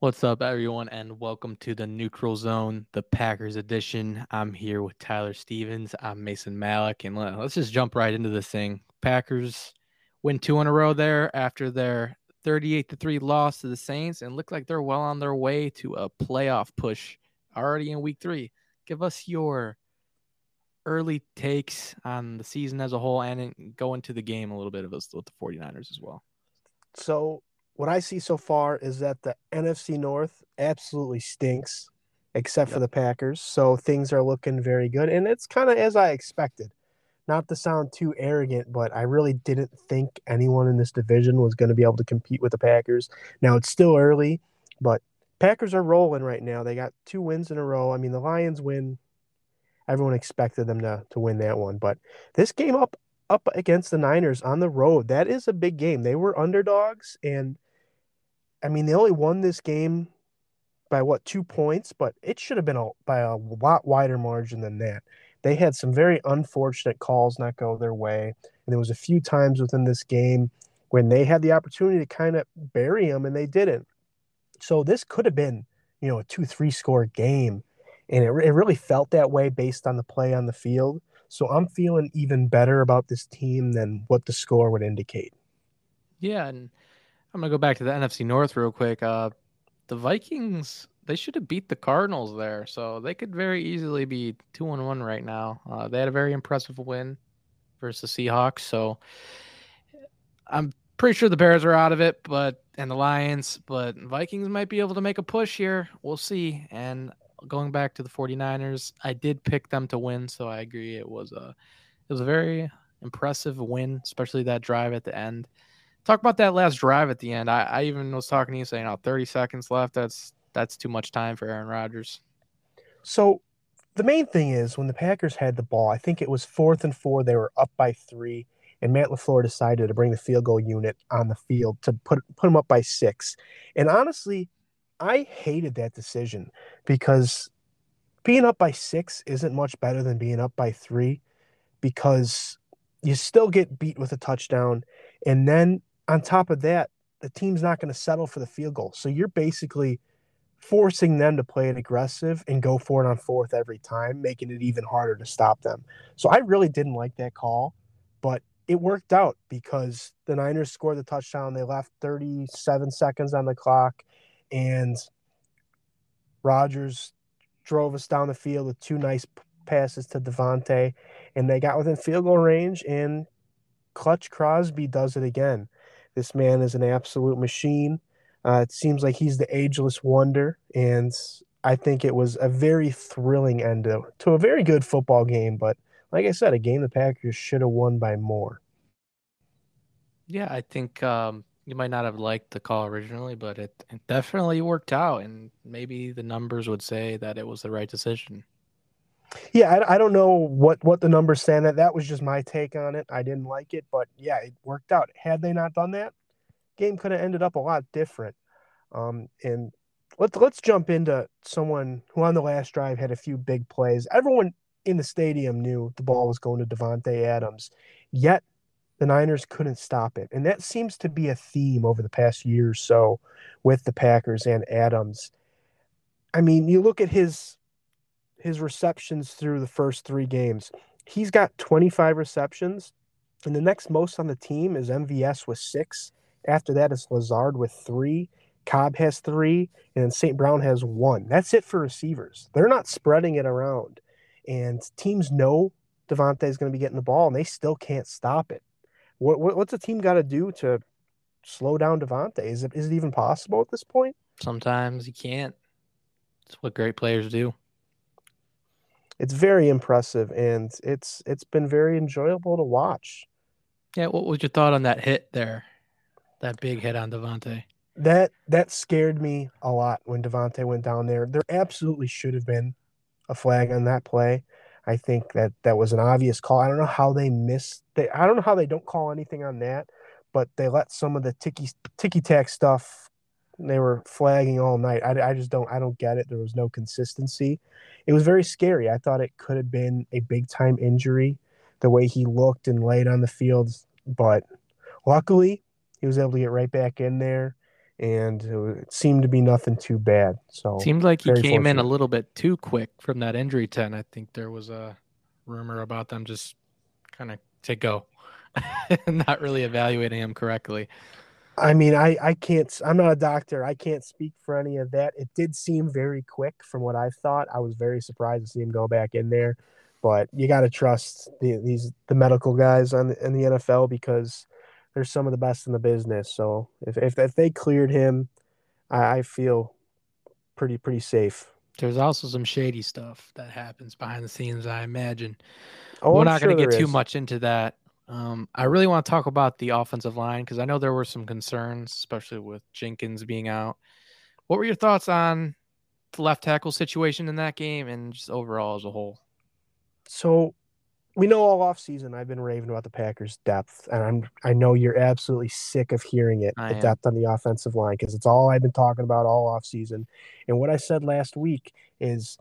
What's up, everyone, and welcome to the Neutral Zone, the Packers edition. I'm here with Tyler Stevens. I'm Mason Malik, and let's just jump right into this thing. Packers win two in a row there after their 38 to 3 loss to the Saints and look like they're well on their way to a playoff push already in week three. Give us your early takes on the season as a whole and go into the game a little bit of us with the 49ers as well. So what I see so far is that the NFC North absolutely stinks, except yep. for the Packers. So things are looking very good, and it's kind of as I expected. Not to sound too arrogant, but I really didn't think anyone in this division was going to be able to compete with the Packers. Now it's still early, but Packers are rolling right now. They got two wins in a row. I mean, the Lions win. Everyone expected them to to win that one, but this game up up against the Niners on the road, that is a big game. They were underdogs and I mean, they only won this game by what two points, but it should have been a, by a lot wider margin than that. They had some very unfortunate calls not go their way, and there was a few times within this game when they had the opportunity to kind of bury them and they didn't. So this could have been, you know, a two-three score game, and it, it really felt that way based on the play on the field. So I'm feeling even better about this team than what the score would indicate. Yeah, and I'm gonna go back to the NFC North real quick. Uh, the Vikings they should have beat the Cardinals there, so they could very easily be two one one right now. Uh, they had a very impressive win versus the Seahawks, so I'm pretty sure the Bears are out of it, but and the Lions, but Vikings might be able to make a push here. We'll see. And going back to the 49ers, I did pick them to win, so I agree it was a it was a very impressive win, especially that drive at the end. Talk about that last drive at the end. I, I even was talking to you saying, "Oh, 30 seconds left. That's that's too much time for Aaron Rodgers." So, the main thing is when the Packers had the ball, I think it was fourth and four. They were up by three, and Matt LaFleur decided to bring the field goal unit on the field to put put them up by six. And honestly, I hated that decision because being up by six isn't much better than being up by three because you still get beat with a touchdown, and then on top of that, the team's not going to settle for the field goal. So you're basically forcing them to play it aggressive and go for it on fourth every time, making it even harder to stop them. So I really didn't like that call, but it worked out because the Niners scored the touchdown. They left 37 seconds on the clock, and Rodgers drove us down the field with two nice passes to Davante, and they got within field goal range, and Clutch Crosby does it again. This man is an absolute machine. Uh, it seems like he's the ageless wonder, and I think it was a very thrilling end to, to a very good football game. But like I said, a game the Packers should have won by more. Yeah, I think um, you might not have liked the call originally, but it, it definitely worked out, and maybe the numbers would say that it was the right decision. Yeah, I, I don't know what what the numbers saying that. That was just my take on it. I didn't like it, but yeah, it worked out. Had they not done that, game could have ended up a lot different. Um, and let's let's jump into someone who on the last drive had a few big plays. Everyone in the stadium knew the ball was going to Davante Adams, yet the Niners couldn't stop it, and that seems to be a theme over the past year or so with the Packers and Adams. I mean, you look at his his receptions through the first three games. He's got 25 receptions, and the next most on the team is MVS with six. After that is Lazard with three. Cobb has three, and then St. Brown has one. That's it for receivers. They're not spreading it around. And teams know Davante is going to be getting the ball, and they still can't stop it. What, what what's a team got to do to slow down Davante? Is it is it even possible at this point? Sometimes you can't. It's what great players do it's very impressive and it's it's been very enjoyable to watch. Yeah, what was your thought on that hit there? That big hit on Davante? That that scared me a lot when Davante went down there. There absolutely should have been a flag on that play. I think that that was an obvious call. I don't know how they missed. They I don't know how they don't call anything on that, but they let some of the ticky ticky tack stuff they were flagging all night. I, I just don't I don't get it. There was no consistency. It was very scary. I thought it could have been a big time injury. the way he looked and laid on the field. But luckily, he was able to get right back in there, and it seemed to be nothing too bad. So seemed like he came fortunate. in a little bit too quick from that injury tent. I think there was a rumor about them just kind of to go, not really evaluating him correctly. I mean, I, I can't, I'm not a doctor. I can't speak for any of that. It did seem very quick from what I thought. I was very surprised to see him go back in there, but you got to trust the, these, the medical guys on the, in the NFL because they're some of the best in the business. So if, if, if they cleared him, I, I feel pretty, pretty safe. There's also some shady stuff that happens behind the scenes, I imagine. Oh, We're I'm not sure going to get too is. much into that um, I really want to talk about the offensive line because I know there were some concerns, especially with Jenkins being out. What were your thoughts on the left tackle situation in that game and just overall as a whole? So we know all off season I've been raving about the Packers depth, and I'm I know you're absolutely sick of hearing it, I the am. depth on the offensive line, because it's all I've been talking about all off season. And what I said last week is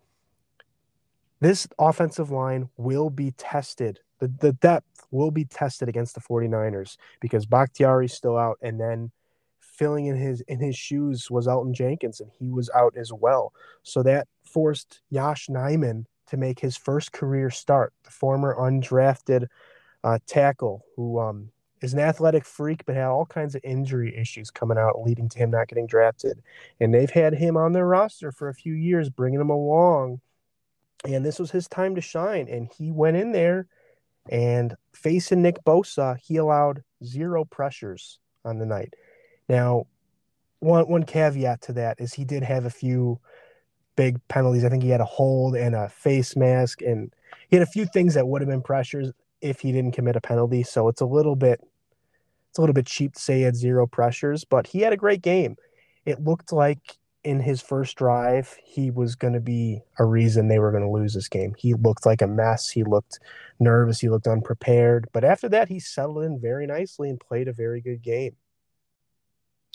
this offensive line will be tested the, the depth will be tested against the 49ers because Bakhtiari's still out and then filling in his in his shoes was Elgton Jenkins and he was out as well. So that forced Yosh Nijman to make his first career start, the former undrafted uh, tackle who um, is an athletic freak but had all kinds of injury issues coming out leading to him not getting drafted. And they've had him on their roster for a few years, bringing him along. And this was his time to shine. And he went in there and facing Nick Bosa, he allowed zero pressures on the night. Now, one one caveat to that is he did have a few big penalties. I think he had a hold and a face mask, and he had a few things that would have been pressures if he didn't commit a penalty. So it's a little bit it's a little bit cheap to say he had zero pressures, but he had a great game. It looked like in his first drive, he was going to be a reason they were going to lose this game. He looked like a mess. He looked nervous. He looked unprepared. But after that, he settled in very nicely and played a very good game.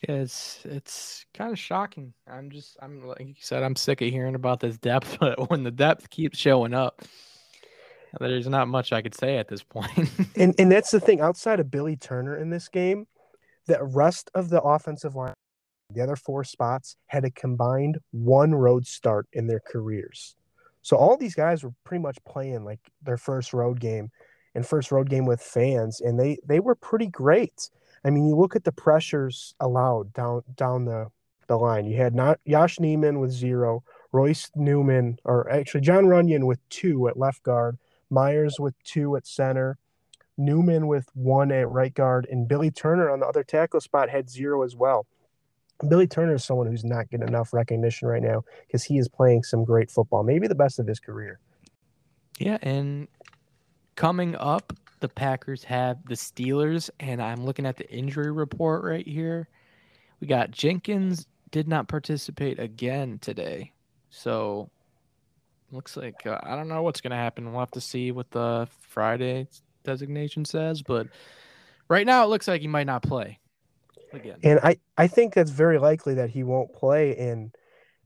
Yeah, it's it's kind of shocking. I'm just I'm like you said, I'm sick of hearing about this depth, but when the depth keeps showing up, there's not much I could say at this point. and and that's the thing. Outside of Billy Turner in this game, the rest of the offensive line the other four spots had a combined one road start in their careers. So all these guys were pretty much playing like their first road game and first road game with fans, and they they were pretty great. I mean, you look at the pressures allowed down down the the line. You had not Yosh Nijman with zero, Royce Newman, or actually Jon Runyan with two at left guard, Myers with two at center, Newman with one at right guard, and Billy Turner on the other tackle spot had zero as well. Billy Turner is someone who's not getting enough recognition right now because he is playing some great football, maybe the best of his career. Yeah, and coming up, the Packers have the Steelers, and I'm looking at the injury report right here. We got Jenkins did not participate again today, so looks like uh, I don't know what's going to happen. We'll have to see what the Friday designation says, but right now it looks like he might not play again. And I, I think that's very likely that he won't play. And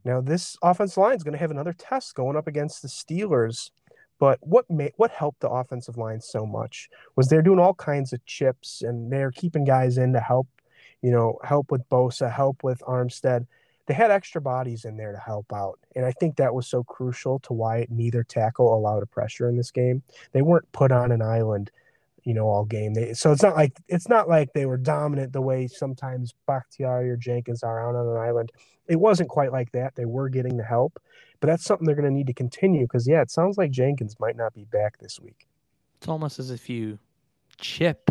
now this offensive line is going to have another test going up against the Steelers. But what made what helped the offensive line so much was they're doing all kinds of chips and they're keeping guys in to help, you know, help with Bosa, help with Armstead. They had extra bodies in there to help out. And I think that was so crucial to why neither tackle allowed a pressure in this game. They weren't put on an island you know, all game. They, so it's not like it's not like they were dominant the way sometimes Bakhtiari or Jenkins are out on an island. It wasn't quite like that. They were getting the help, but that's something they're going to need to continue because yeah, it sounds like Jenkins might not be back this week. It's almost as if you chip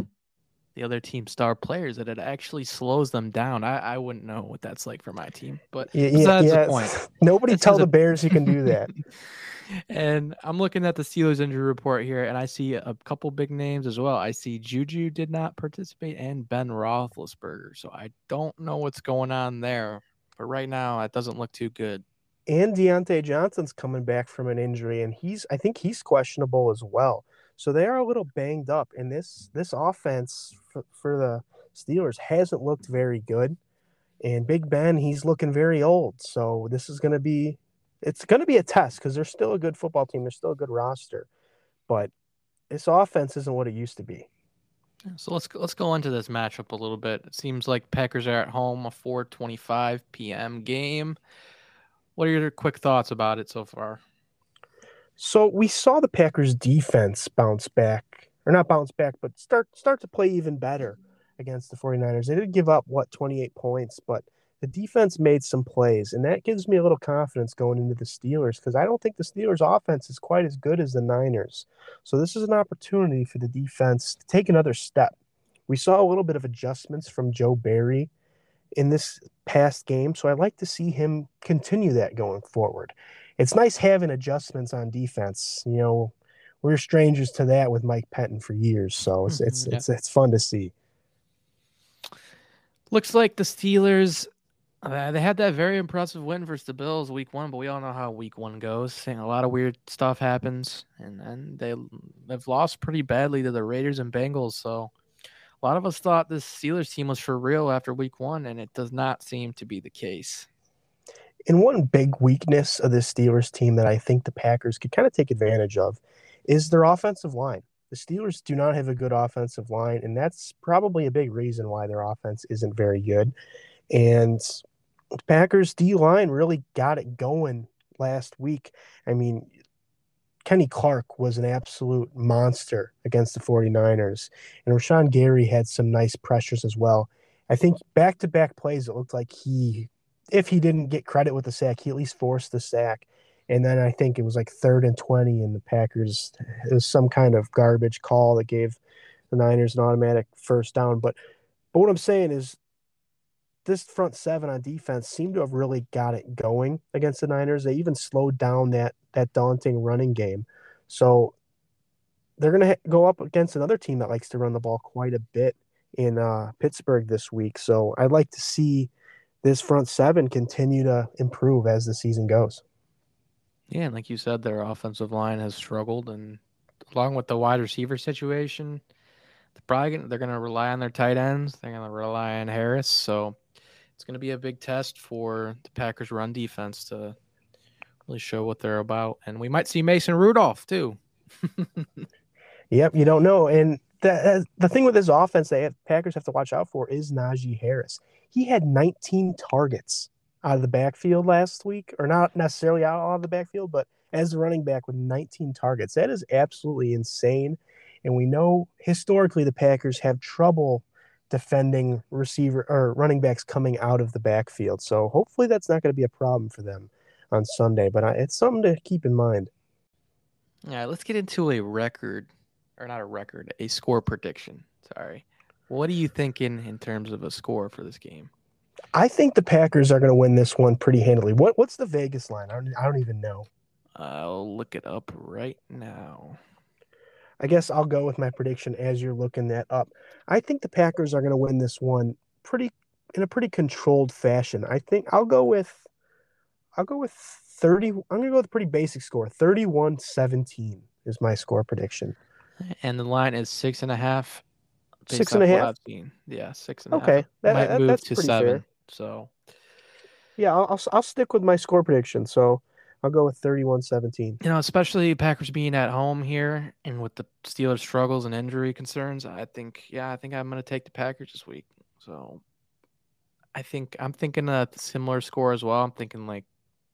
the other team star players that it actually slows them down. I, I wouldn't know what that's like for my team, but yeah, yeah, yeah. the point. Nobody tell the Bears you can do that. and I'm looking at the Steelers injury report here, and I see a couple big names as well. I see Juju did not participate and Ben Roethlisberger, so I don't know what's going on there. But right now, it doesn't look too good. And Diontae Johnson's coming back from an injury, and he's I think he's questionable as well. So they are a little banged up, and this this offense for, for the Steelers hasn't looked very good. And Big Ben, he's looking very old. So this is going to be it's going to be a test because they're still a good football team. They're still a good roster, but this offense isn't what it used to be. So let's let's go into this matchup a little bit. It seems like Packers are at home, a 4:25 p.m. game. What are your quick thoughts about it so far? So we saw the Packers defense bounce back, or not bounce back, but start start to play even better against the 49ers. They did give up what 28 points, but the defense made some plays, and that gives me a little confidence going into the Steelers because I don't think the Steelers' offense is quite as good as the Niners. So this is an opportunity for the defense to take another step. We saw a little bit of adjustments from Joe Barry in this past game, so I'd like to see him continue that going forward. It's nice having adjustments on defense. You know, we're strangers to that with Mike Pettine for years, so it's it's yeah. it's it's fun to see. Looks like the Steelers uh, they had that very impressive win versus the Bills week one, but we all know how week one goes. And a lot of weird stuff happens, and then they have lost pretty badly to the Raiders and Bengals. So a lot of us thought this Steelers team was for real after week one, and it does not seem to be the case. And one big weakness of this Steelers team that I think the Packers could kind of take advantage of is their offensive line. The Steelers do not have a good offensive line, and that's probably a big reason why their offense isn't very good. And Packers D line really got it going last week. I mean, Kenny Clark was an absolute monster against the 49ers, and Rashan Gary had some nice pressures as well. I think back to back plays, it looked like he, if he didn't get credit with the sack, he at least forced the sack. And then I think it was like third and 20, and the Packers, it was some kind of garbage call that gave the Niners an automatic first down. But, but what I'm saying is this front seven on defense seemed to have really got it going against the Niners. They even slowed down that that daunting running game. So they're going to go up against another team that likes to run the ball quite a bit in uh, Pittsburgh this week. So I'd like to see this front seven continue to improve as the season goes. Yeah, and like you said, their offensive line has struggled, and along with the wide receiver situation, they're probably gonna, they're going to rely on their tight ends. They're going to rely on Harris. So it's going to be a big test for the Packers' run defense to really show what they're about, and we might see Mason Rudolph too. yep, you don't know, and the uh, the thing with this offense that Packers have to watch out for is Najee Harris. He had 19 targets out of the backfield last week, or not necessarily out of the backfield, but as a running back with 19 targets. That is absolutely insane. And we know historically the Packers have trouble defending receiver or running backs coming out of the backfield. So hopefully that's not going to be a problem for them on Sunday, but it's something to keep in mind. Yeah, let's get into a record or not a record, a score prediction. Sorry. What are you thinking in terms of a score for this game? I think the Packers are going to win this one pretty handily. What what's the Vegas line? I don't, I don't even know. I'll look it up right now. I guess I'll go with my prediction as you're looking that up. I think the Packers are going to win this one pretty in a pretty controlled fashion. I think I'll go with I'll go with 30 I'm going to go with a pretty basic score. 31-17 is my score prediction. And the line is six and a half. Six and a half. Yeah, six and a okay. half. Might that, move to seven. Fair. So yeah, I'll, I'll I'll stick with my score prediction. So I'll go with 31-17. You know, especially Packers being at home here and with the Steelers' struggles and injury concerns, I think, yeah, I think I'm going to take the Packers this week. So I think I'm thinking a similar score as well. I'm thinking like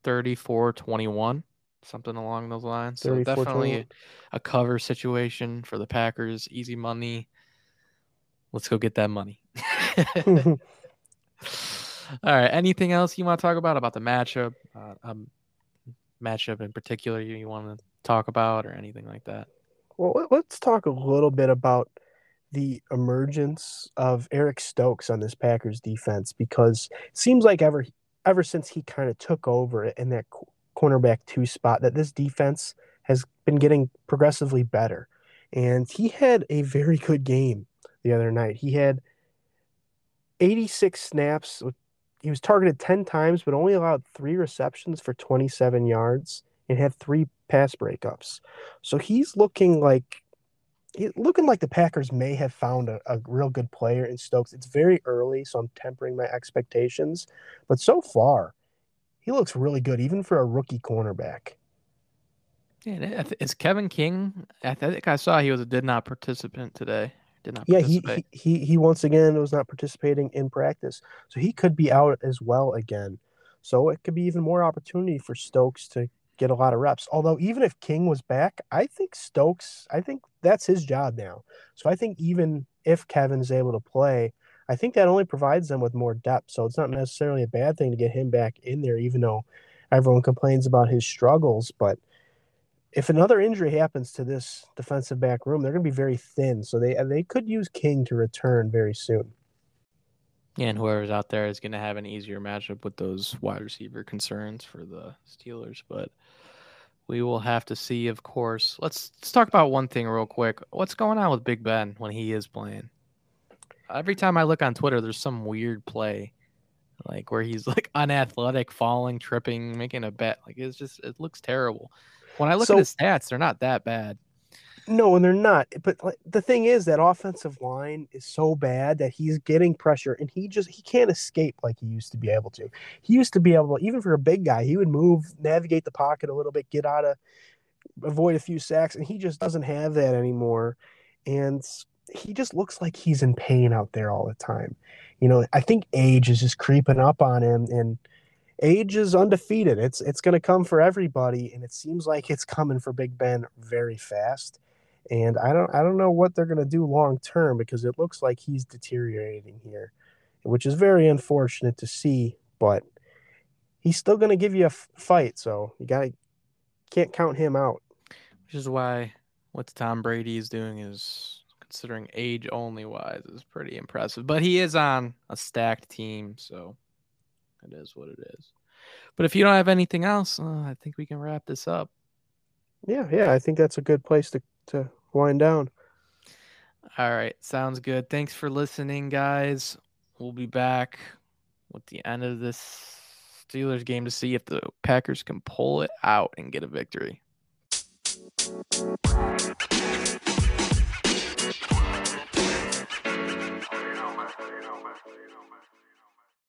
34-21, something along those lines. So definitely a, a cover situation for the Packers, easy money. Let's go get that money. All right. Anything else you want to talk about about the matchup? Uh, um, matchup in particular you, you want to talk about or anything like that? Well, let's talk a little bit about the emergence of Eric Stokes on this Packers defense because it seems like ever ever since he kind of took over in that cornerback two spot that this defense has been getting progressively better. And he had a very good game the other night. He had 86 snaps with he was targeted 10 times, but only allowed three receptions for 27 yards and had three pass breakups. So he's looking like looking like the Packers may have found a, a, real good player in Stokes. It's very early, so I'm tempering my expectations. But so far, he looks really good, even for a rookie cornerback. Yeah, is Kevin King? I think I saw he was a did not participant today. Did not. Yeah, he, he he he once again was not participating in practice, so he could be out as well again. So it could be even more opportunity for Stokes to get a lot of reps. Although even if King was back, I think Stokes, I think that's his job now. So I think even if Kevin is able to play, I think that only provides them with more depth. So it's not necessarily a bad thing to get him back in there, even though everyone complains about his struggles. But if another injury happens to this defensive back room, they're going to be very thin. So they they could use King to return very soon. Yeah, and whoever's out there is going to have an easier matchup with those wide receiver concerns for the Steelers. But we will have to see, of course. Let's, let's talk about one thing real quick. What's going on with Big Ben when he is playing? Every time I look on Twitter, there's some weird play, like where he's like unathletic, falling, tripping, making a bet. Like it's just it looks terrible. When I look so, at his stats, they're not that bad. No, and they're not. But like, the thing is that offensive line is so bad that he's getting pressure and he just he can't escape like he used to be able to. He used to be able to even for a big guy, he would move, navigate the pocket a little bit, get out of avoid a few sacks and he just doesn't have that anymore. And he just looks like he's in pain out there all the time. You know, I think age is just creeping up on him and age is undefeated. It's it's going to come for everybody and it seems like it's coming for Big Ben very fast and I don't I don't know what they're going to do long term because it looks like he's deteriorating here, which is very unfortunate to see. But he's still going to give you a f- fight, so you got to can't count him out. Which is why what Tom Brady is doing is considering age only wise is pretty impressive. But he is on a stacked team, so it is what it is. But if you don't have anything else, uh, I think we can wrap this up. Yeah, yeah, I think that's a good place to to wind down. All right, sounds good. Thanks for listening, guys. We'll be back with the end of this Steelers game to see if the Packers can pull it out and get a victory.